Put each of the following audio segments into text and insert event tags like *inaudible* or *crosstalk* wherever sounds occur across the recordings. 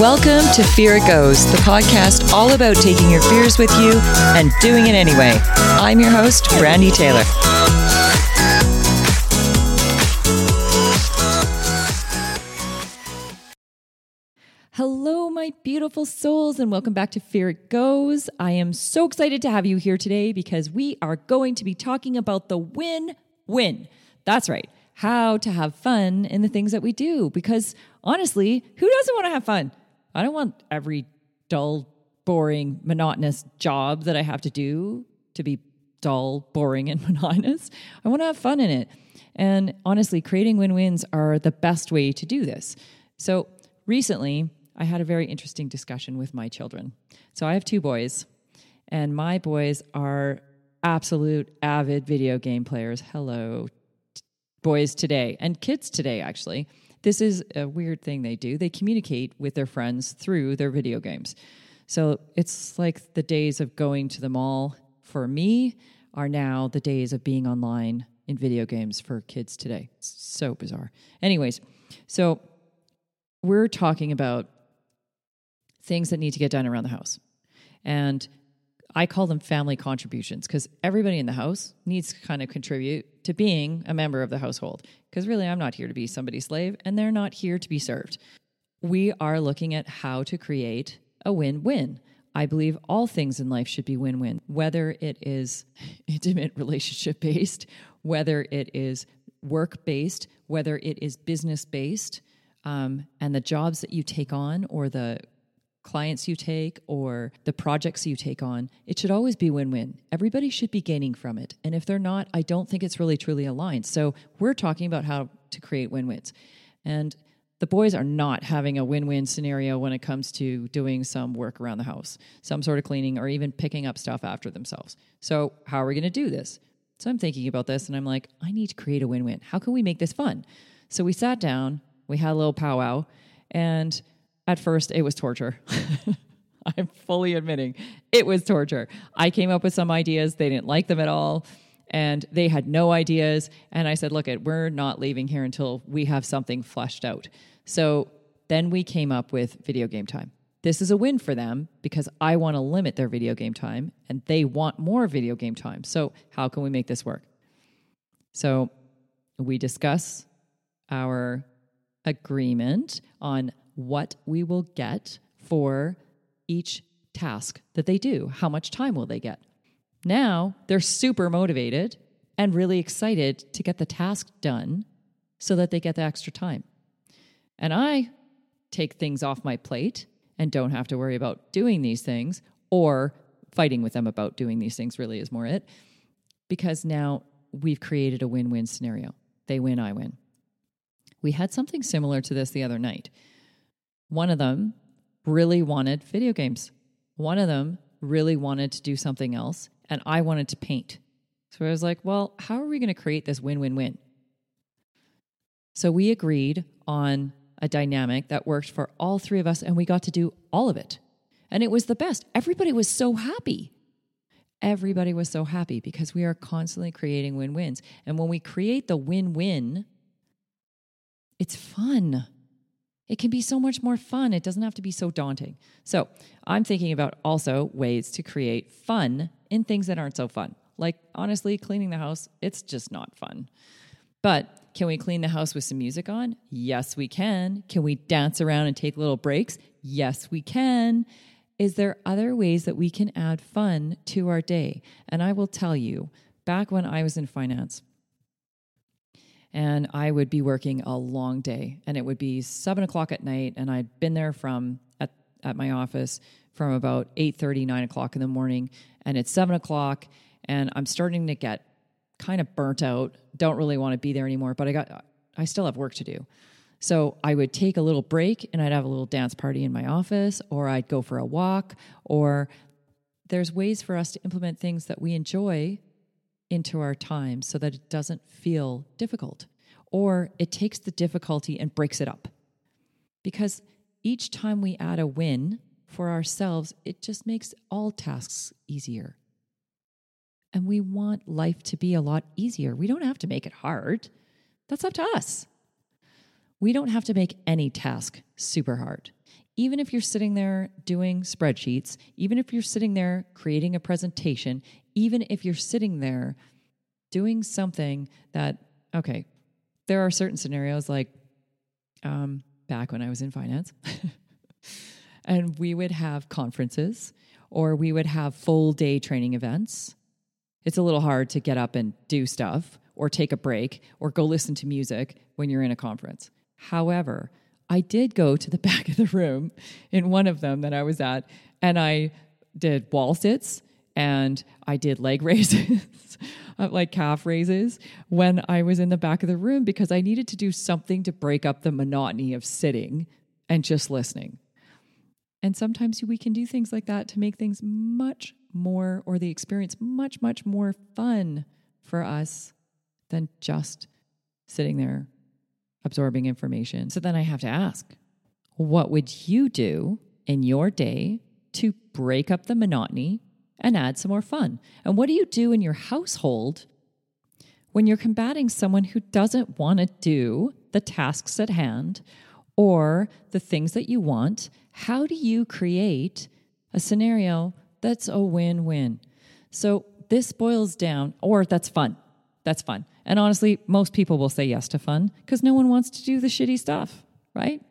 Welcome to Fear It Goes, the podcast all about taking your fears with you and doing it anyway. I'm your host, Brandy Taylor. Hello, my beautiful souls, and welcome back to Fear It Goes. I am so excited to have you here today because we are going to be talking about the win win. That's right, how to have fun in the things that we do. Because honestly, who doesn't want to have fun? I don't want every dull, boring, monotonous job that I have to do to be dull, boring, and *laughs* monotonous. I want to have fun in it. And honestly, creating win wins are the best way to do this. So recently, I had a very interesting discussion with my children. So I have two boys, and my boys are absolute avid video game players. Hello, t- boys today, and kids today, actually. This is a weird thing they do. They communicate with their friends through their video games. So it's like the days of going to the mall for me are now the days of being online in video games for kids today. It's so bizarre. Anyways, so we're talking about things that need to get done around the house. And I call them family contributions because everybody in the house needs to kind of contribute to being a member of the household. Because really, I'm not here to be somebody's slave and they're not here to be served. We are looking at how to create a win win. I believe all things in life should be win win, whether it is *laughs* intimate relationship based, whether it is work based, whether it is business based, um, and the jobs that you take on or the clients you take or the projects you take on, it should always be win win. Everybody should be gaining from it. And if they're not, I don't think it's really truly aligned. So we're talking about how to create win wins. And the boys are not having a win win scenario when it comes to doing some work around the house, some sort of cleaning, or even picking up stuff after themselves. So, how are we going to do this? So, I'm thinking about this and I'm like, I need to create a win win. How can we make this fun? So, we sat down, we had a little powwow, and at first it was torture. *laughs* I'm fully admitting it was torture. I came up with some ideas, they didn't like them at all, and they had no ideas. And I said, Look, it, we're not leaving here until we have something fleshed out. So then we came up with video game time. This is a win for them because I want to limit their video game time and they want more video game time. So, how can we make this work? So, we discuss our agreement on what we will get for each task that they do. How much time will they get? Now they're super motivated and really excited to get the task done so that they get the extra time. And I take things off my plate and don't have to worry about doing these things or fighting with them about doing these things, really, is more it. Because now we've created a win win scenario. They win, I win. We had something similar to this the other night. One of them really wanted video games. One of them really wanted to do something else, and I wanted to paint. So I was like, well, how are we going to create this win win win? So we agreed on a dynamic that worked for all three of us, and we got to do all of it. And it was the best. Everybody was so happy. Everybody was so happy because we are constantly creating win wins. And when we create the win win, it's fun. It can be so much more fun. It doesn't have to be so daunting. So, I'm thinking about also ways to create fun in things that aren't so fun. Like, honestly, cleaning the house, it's just not fun. But can we clean the house with some music on? Yes, we can. Can we dance around and take little breaks? Yes, we can. Is there other ways that we can add fun to our day? And I will tell you, back when I was in finance, and I would be working a long day, and it would be seven o'clock at night, and I'd been there from at, at my office from about 8 9 o'clock in the morning, and it's seven o'clock, and I'm starting to get kind of burnt out, don't really want to be there anymore, but I got I still have work to do. So I would take a little break and I'd have a little dance party in my office, or I'd go for a walk, or there's ways for us to implement things that we enjoy into our time so that it doesn't feel difficult, or it takes the difficulty and breaks it up. Because each time we add a win for ourselves, it just makes all tasks easier. And we want life to be a lot easier. We don't have to make it hard. That's up to us. We don't have to make any task super hard. Even if you're sitting there doing spreadsheets, even if you're sitting there creating a presentation, even if you're sitting there doing something that, okay, there are certain scenarios like um, back when I was in finance, *laughs* and we would have conferences or we would have full day training events. It's a little hard to get up and do stuff or take a break or go listen to music when you're in a conference. However, I did go to the *laughs* back of the room in one of them that I was at, and I did wall sits and I did leg *laughs* raises, uh, like calf raises, when I was in the back of the room because I needed to do something to break up the monotony of sitting and just listening. And sometimes we can do things like that to make things much more, or the experience much, much more fun for us than just sitting there absorbing information. So then I have to ask, what would you do in your day to break up the monotony and add some more fun? And what do you do in your household when you're combating someone who doesn't want to do the tasks at hand or the things that you want? How do you create a scenario that's a win win? So this boils down, or that's fun. That's fun. And honestly, most people will say yes to fun because no one wants to do the shitty stuff, right?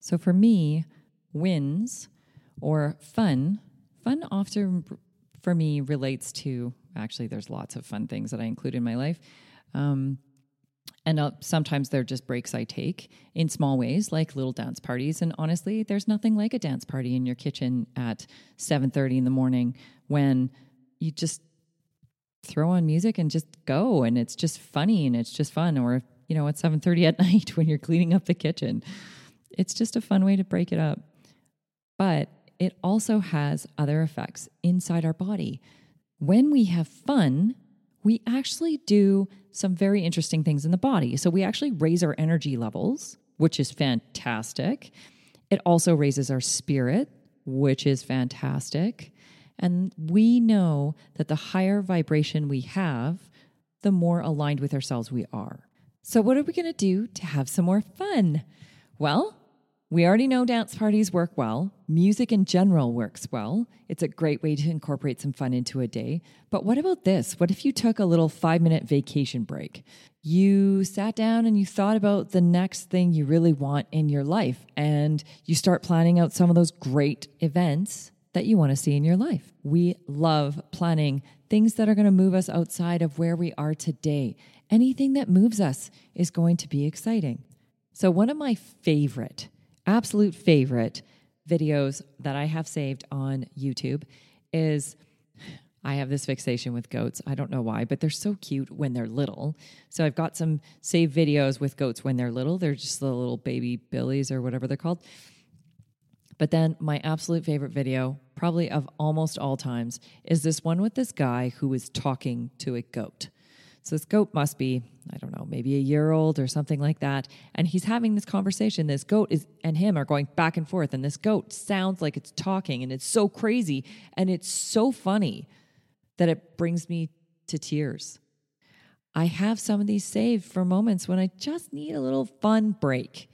So for me, wins or fun, fun often for me relates to actually, there's lots of fun things that I include in my life. Um, and uh, sometimes they're just breaks I take in small ways, like little dance parties. And honestly, there's nothing like a dance party in your kitchen at 7:30 in the morning when you just throw on music and just go and it's just funny and it's just fun or you know at 7:30 at *laughs* night when you're cleaning up the kitchen it's just a fun way to break it up but it also has other effects inside our body when we have fun we actually do some very interesting things in the body so we actually raise our energy levels which is fantastic it also raises our spirit which is fantastic and we know that the higher vibration we have, the more aligned with ourselves we are. So, what are we going to do to have some more fun? Well, we already know dance parties work well. Music in general works well. It's a great way to incorporate some fun into a day. But what about this? What if you took a little five minute vacation break? You sat down and you thought about the next thing you really want in your life, and you start planning out some of those great events that you want to see in your life. We love planning things that are going to move us outside of where we are today. Anything that moves us is going to be exciting. So, one of my favorite, absolute favorite videos that I have saved on YouTube is I have this fixation with goats. I don't know why, but they're so cute when they're little. So I've got some saved videos with goats when they're little. They're just the little baby billies or whatever they're called. But then my absolute favorite video, probably of almost all times, is this one with this guy who is talking to a goat. So this goat must be, I don't know, maybe a year old or something like that. And he's having this conversation. This goat is and him are going back and forth. And this goat sounds like it's talking and it's so crazy and it's so funny that it brings me to tears. I have some of these saved for moments when I just need a little fun break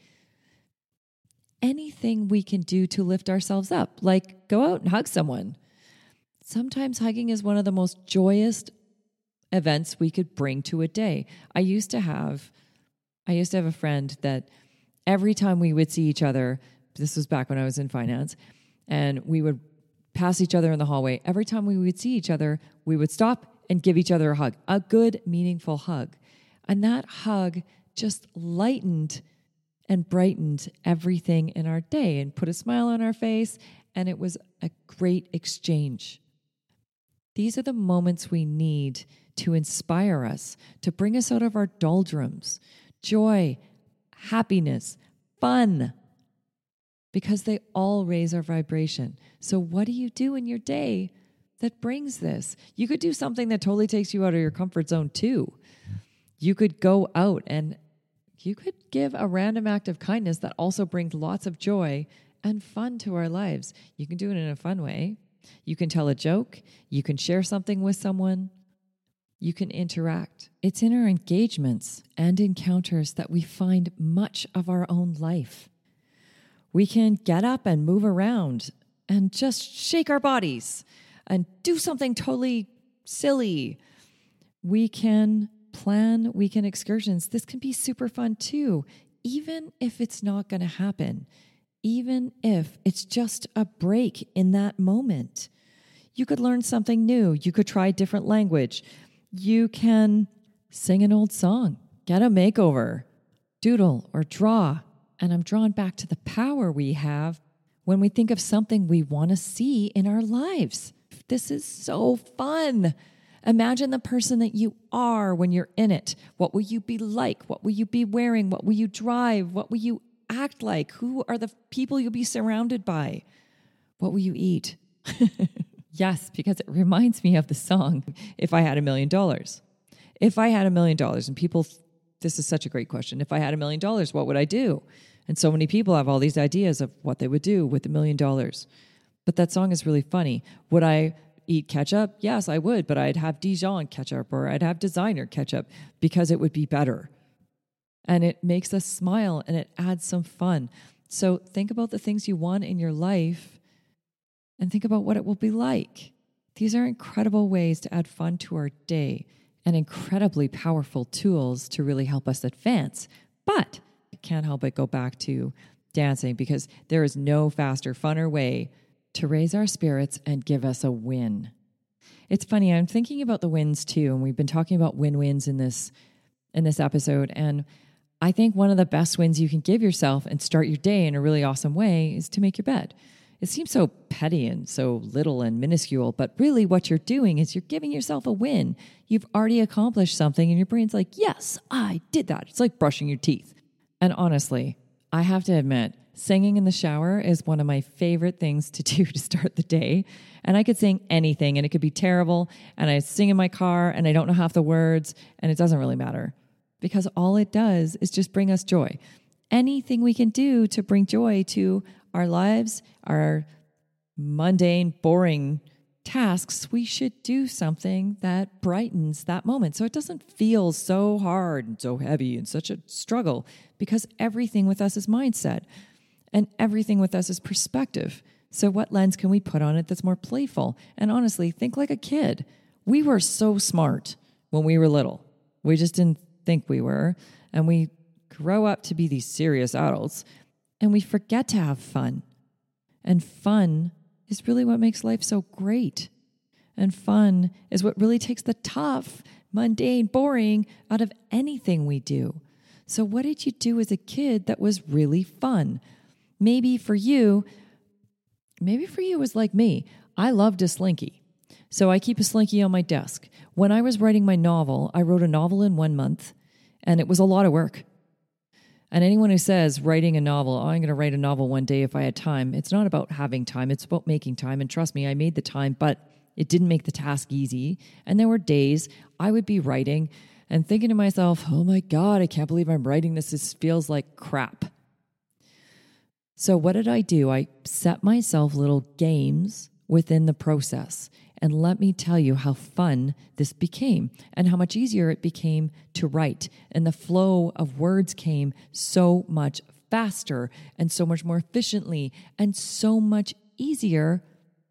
anything we can do to lift ourselves up, like go out and hug someone. Sometimes hugging is one of the most joyous events we could bring to a day. I used to have I used to have a friend that every time we would see each other, this was back when I was in finance, and we would pass each other in the hallway. Every time we would see each other, we would stop and give each other a hug, a good, meaningful hug. And that hug just lightened and brightened everything in our day and put a smile on our face. And it was a great exchange. These are the moments we need to inspire us, to bring us out of our doldrums, joy, happiness, fun, because they all raise our vibration. So, what do you do in your day that brings this? You could do something that totally takes you out of your comfort zone, too. You could go out and you could give a random act of kindness that also brings lots of joy and fun to our lives. You can do it in a fun way. You can tell a joke. You can share something with someone. You can interact. It's in our engagements and encounters that we find much of our own life. We can get up and move around and just shake our bodies and do something totally silly. We can plan weekend excursions. This can be super fun too, even if it's not going to happen, even if it's just a break in that moment. You could learn something new. You could try a different language. You can sing an old song, get a makeover, doodle or draw. And I'm drawn back to the power we have when we think of something we want to see in our lives. This is so fun. Imagine the person that you are when you're in it. What will you be like? What will you be wearing? What will you drive? What will you act like? Who are the people you'll be surrounded by? What will you eat? *laughs* yes, because it reminds me of the song, If I Had a Million Dollars. If I had a million dollars, and people, this is such a great question. If I had a million dollars, what would I do? And so many people have all these ideas of what they would do with a million dollars. But that song is really funny. Would I eat ketchup? Yes, I would, but I'd have Dijon ketchup or I'd have designer ketchup because it would be better. And it makes us smile and it adds some fun. So think about the things you want in your life and think about what it will be like. These are incredible ways to add fun to our day and incredibly powerful tools to really help us advance. But I can't help but go back to dancing because there is no faster, funner way to raise our spirits and give us a win. It's funny, I'm thinking about the wins too, and we've been talking about win-wins in this in this episode and I think one of the best wins you can give yourself and start your day in a really awesome way is to make your bed. It seems so petty and so little and minuscule, but really what you're doing is you're giving yourself a win. You've already accomplished something, and your brain's like, Yes, I did that. It's like brushing your teeth. And honestly, I have to admit, Singing in the shower is one of my favorite things to *laughs* do to start the day. And I could sing anything and it could be terrible. And I sing in my car and I don't know half the words and it doesn't really matter because all it does is just bring us joy. Anything we can do to bring joy to our lives, our mundane, boring tasks, we should do something that brightens that moment. So it doesn't feel so hard and so heavy and such a struggle because everything with us is mindset. And everything with us is perspective. So, what lens can we put on it that's more playful? And honestly, think like a kid. We were so smart when we were little. We just didn't think we were. And we grow up to be these serious adults and we forget to have fun. And fun is really what makes life so great. And fun is what really takes the tough, mundane, boring out of anything we do. So, what did you do as a kid that was really fun? maybe for you, maybe for you was like me. I loved a slinky. So I keep a slinky on my desk. When I was writing my novel, I wrote a novel in one month, and it was a lot of work. And anyone who says writing a novel, oh, I'm going to write a novel one day if I had time, it's not about having time, it's about making time. And trust me, I made the time, but it didn't make the task easy. And there were days I would be writing and thinking to myself, oh my God, I can't believe I'm writing this. This feels like crap. So, what did I do? I set myself little games within the process. And let me tell you how fun this became and how much easier it became to write. And the flow of words came so much faster and so much more efficiently and so much easier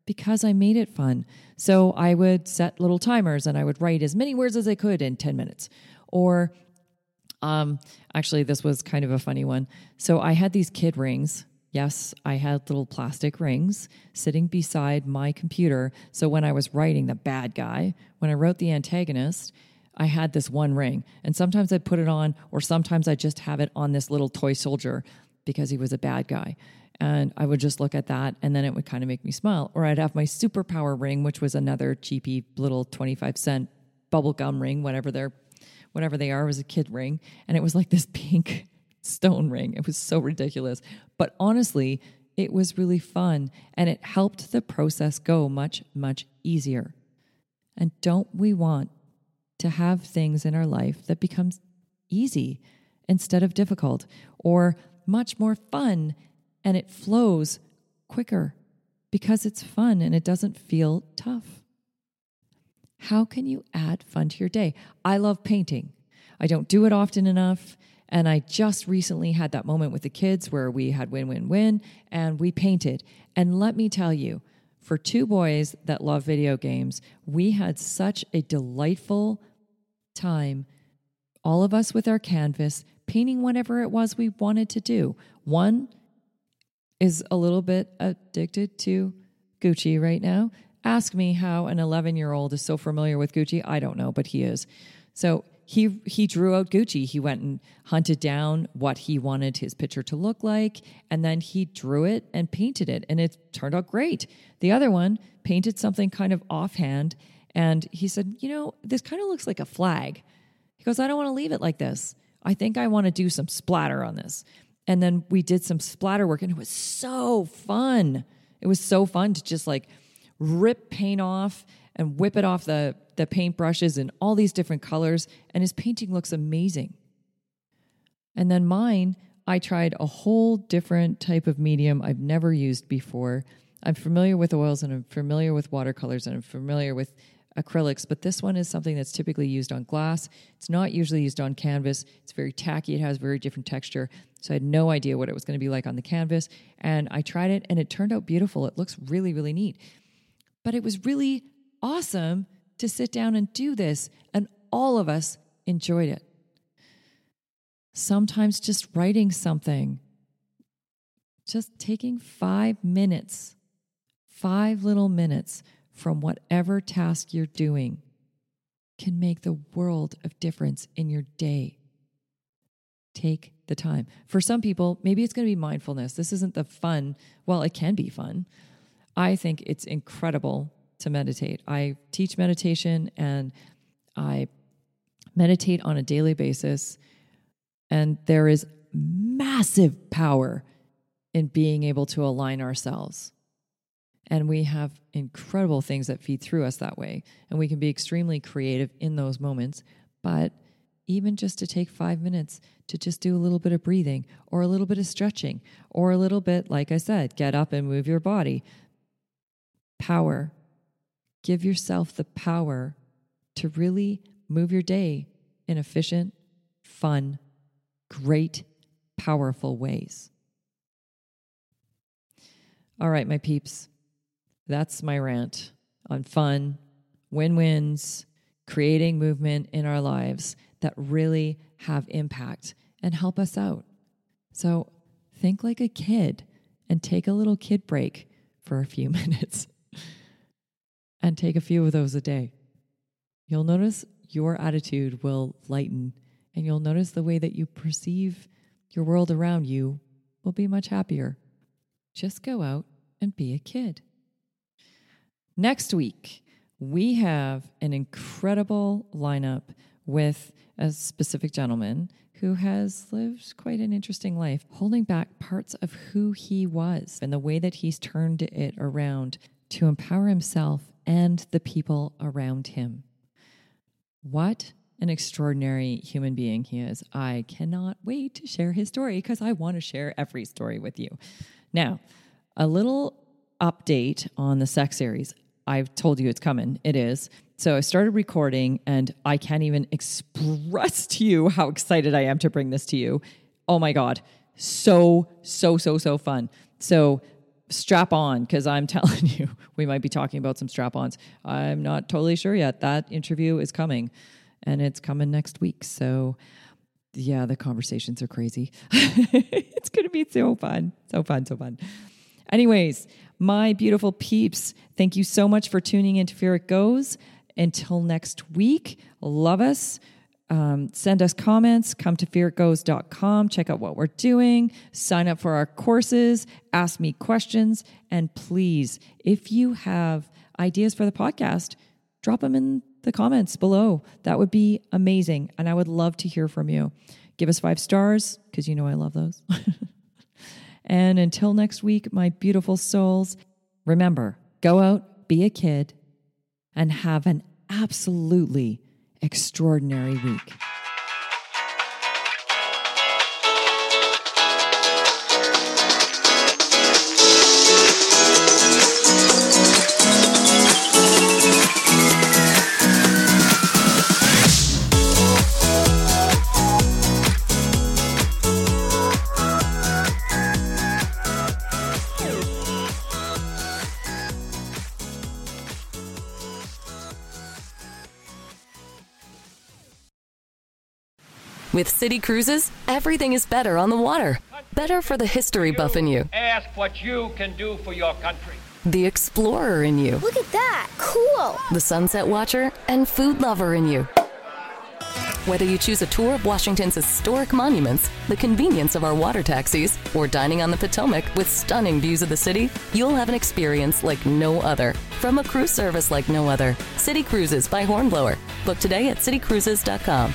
because I made it fun. So I would set little timers and I would write as many words as I could in 10 minutes. Or um, actually, this was kind of a funny one. So I had these kid rings Yes, I had little plastic rings sitting beside my computer. So when I was writing the bad guy, when I wrote the antagonist, I had this one ring. And sometimes I'd put it on, or sometimes I'd just have it on this little toy soldier because he was a bad guy. And I would just look at that and then it would kind of make me smile. Or I'd have my superpower ring, which was another cheapy little 25 cent bubblegum ring, whatever they're whatever they are, was a kid ring. And it was like this *laughs* pink stone ring. It was so ridiculous. But honestly, it was really fun and it helped the process go much, much easier. And don't we want to have things in our life that becomes easy instead of difficult or much more fun and it flows quicker because it's fun and it doesn't feel tough. How can you add fun to your day? I love painting. I don't do it often enough. And I just recently had that moment with the kids where we had win win win and we painted. And let me tell you, for two boys that love video games, we had such a delightful time, all of us with our canvas, painting whatever it was we wanted to do. One is a little bit addicted to Gucci right now. Ask me how an 11 year old is so familiar with Gucci. I don't know, but he is. So he he drew out Gucci. He went and hunted down what he wanted his picture to look like, and then he drew it and painted it, and it turned out great. The other one painted something kind of offhand, and he said, "You know, this kind of looks like a flag." He goes, "I don't want to leave it like this. I think I want to do some splatter on this." And then we did some splatter work, and it was so fun. It was so fun to just like rip paint off and whip it off the the paintbrushes in all these different colors, and his painting looks amazing. And then mine, I tried a whole different type of medium I've never used before. I'm familiar with oils and I'm familiar with watercolors and I'm familiar with acrylics, but this one is something that's typically used on glass. It's not usually used on canvas. It's very tacky, it has very different texture. So I had no idea what it was going to be like on the canvas. And I tried it and it turned out beautiful. It looks really, really neat. But it was really awesome to sit down and do this, and all of us enjoyed it. Sometimes just writing something, just taking five minutes, five little minutes from whatever task you're doing can make the world of difference in your day. Take the time. For some people, maybe it's going to be mindfulness. This isn't the fun. Well, it can be fun. I think it's incredible to meditate. I teach meditation and I meditate on a daily basis. And there is massive power in being able to align ourselves. And we have incredible things that feed through us that way. And we can be extremely creative in those moments. But even just to take five minutes to just do a little bit of breathing or a little bit of stretching or a little bit, like I said, get up and move your body. Power give yourself the power to really move your day in efficient, fun, great, powerful ways. All right, my peeps, that's my rant on fun, win wins, creating movement in our lives that really have impact and help us out. So think like a kid and take a little kid break for a few *laughs* minutes and take a few of those a day. You'll notice your attitude will lighten, and you'll notice the way that you perceive your world around you will be much happier. Just go out and be a kid. Next week, we have an incredible lineup with a specific gentleman who has lived quite an interesting life, holding back parts of who he was and the way that he's turned it around to empower himself and the people around him. What an extraordinary human being he is. I cannot wait to share his story because I want to share every story with you. Now, a little update on the sex series. I've told you it's coming. It is. So I started recording and I can't even express to you how excited I am to bring this to you. Oh my God. So, so, so, so fun. So strap on because I'm *laughs* telling you, we might be talking about some strap ons. I'm not totally sure yet. That interview is coming and it's coming next week. So, yeah, the conversations are crazy. *laughs* it's going to be so fun. So fun, so fun. Anyways, my beautiful peeps, thank you so much for tuning into Fear It Goes. Until next week, love us. Um, send us comments. Come to fearitgoes.com. Check out what we're doing. Sign up for our courses. Ask me questions. And please, if you have ideas for the podcast, drop them in the comments below. That would be amazing. And I would love to hear from you. Give us five stars because you know I love those. *laughs* and until next week, my beautiful souls, remember go out, be a kid, and have an absolutely extraordinary week. With City Cruises, everything is better on the water. Better for the history buff in you, Ask what you can do for your country. the explorer in you, Look at that! Cool! the sunset watcher, and food lover in you. Whether you choose a tour of Washington's historic monuments, the convenience of our water taxis, or dining on the Potomac with stunning views of the city, you'll have an experience like no other. From a cruise service like no other, City Cruises by Hornblower. Book today at citycruises.com.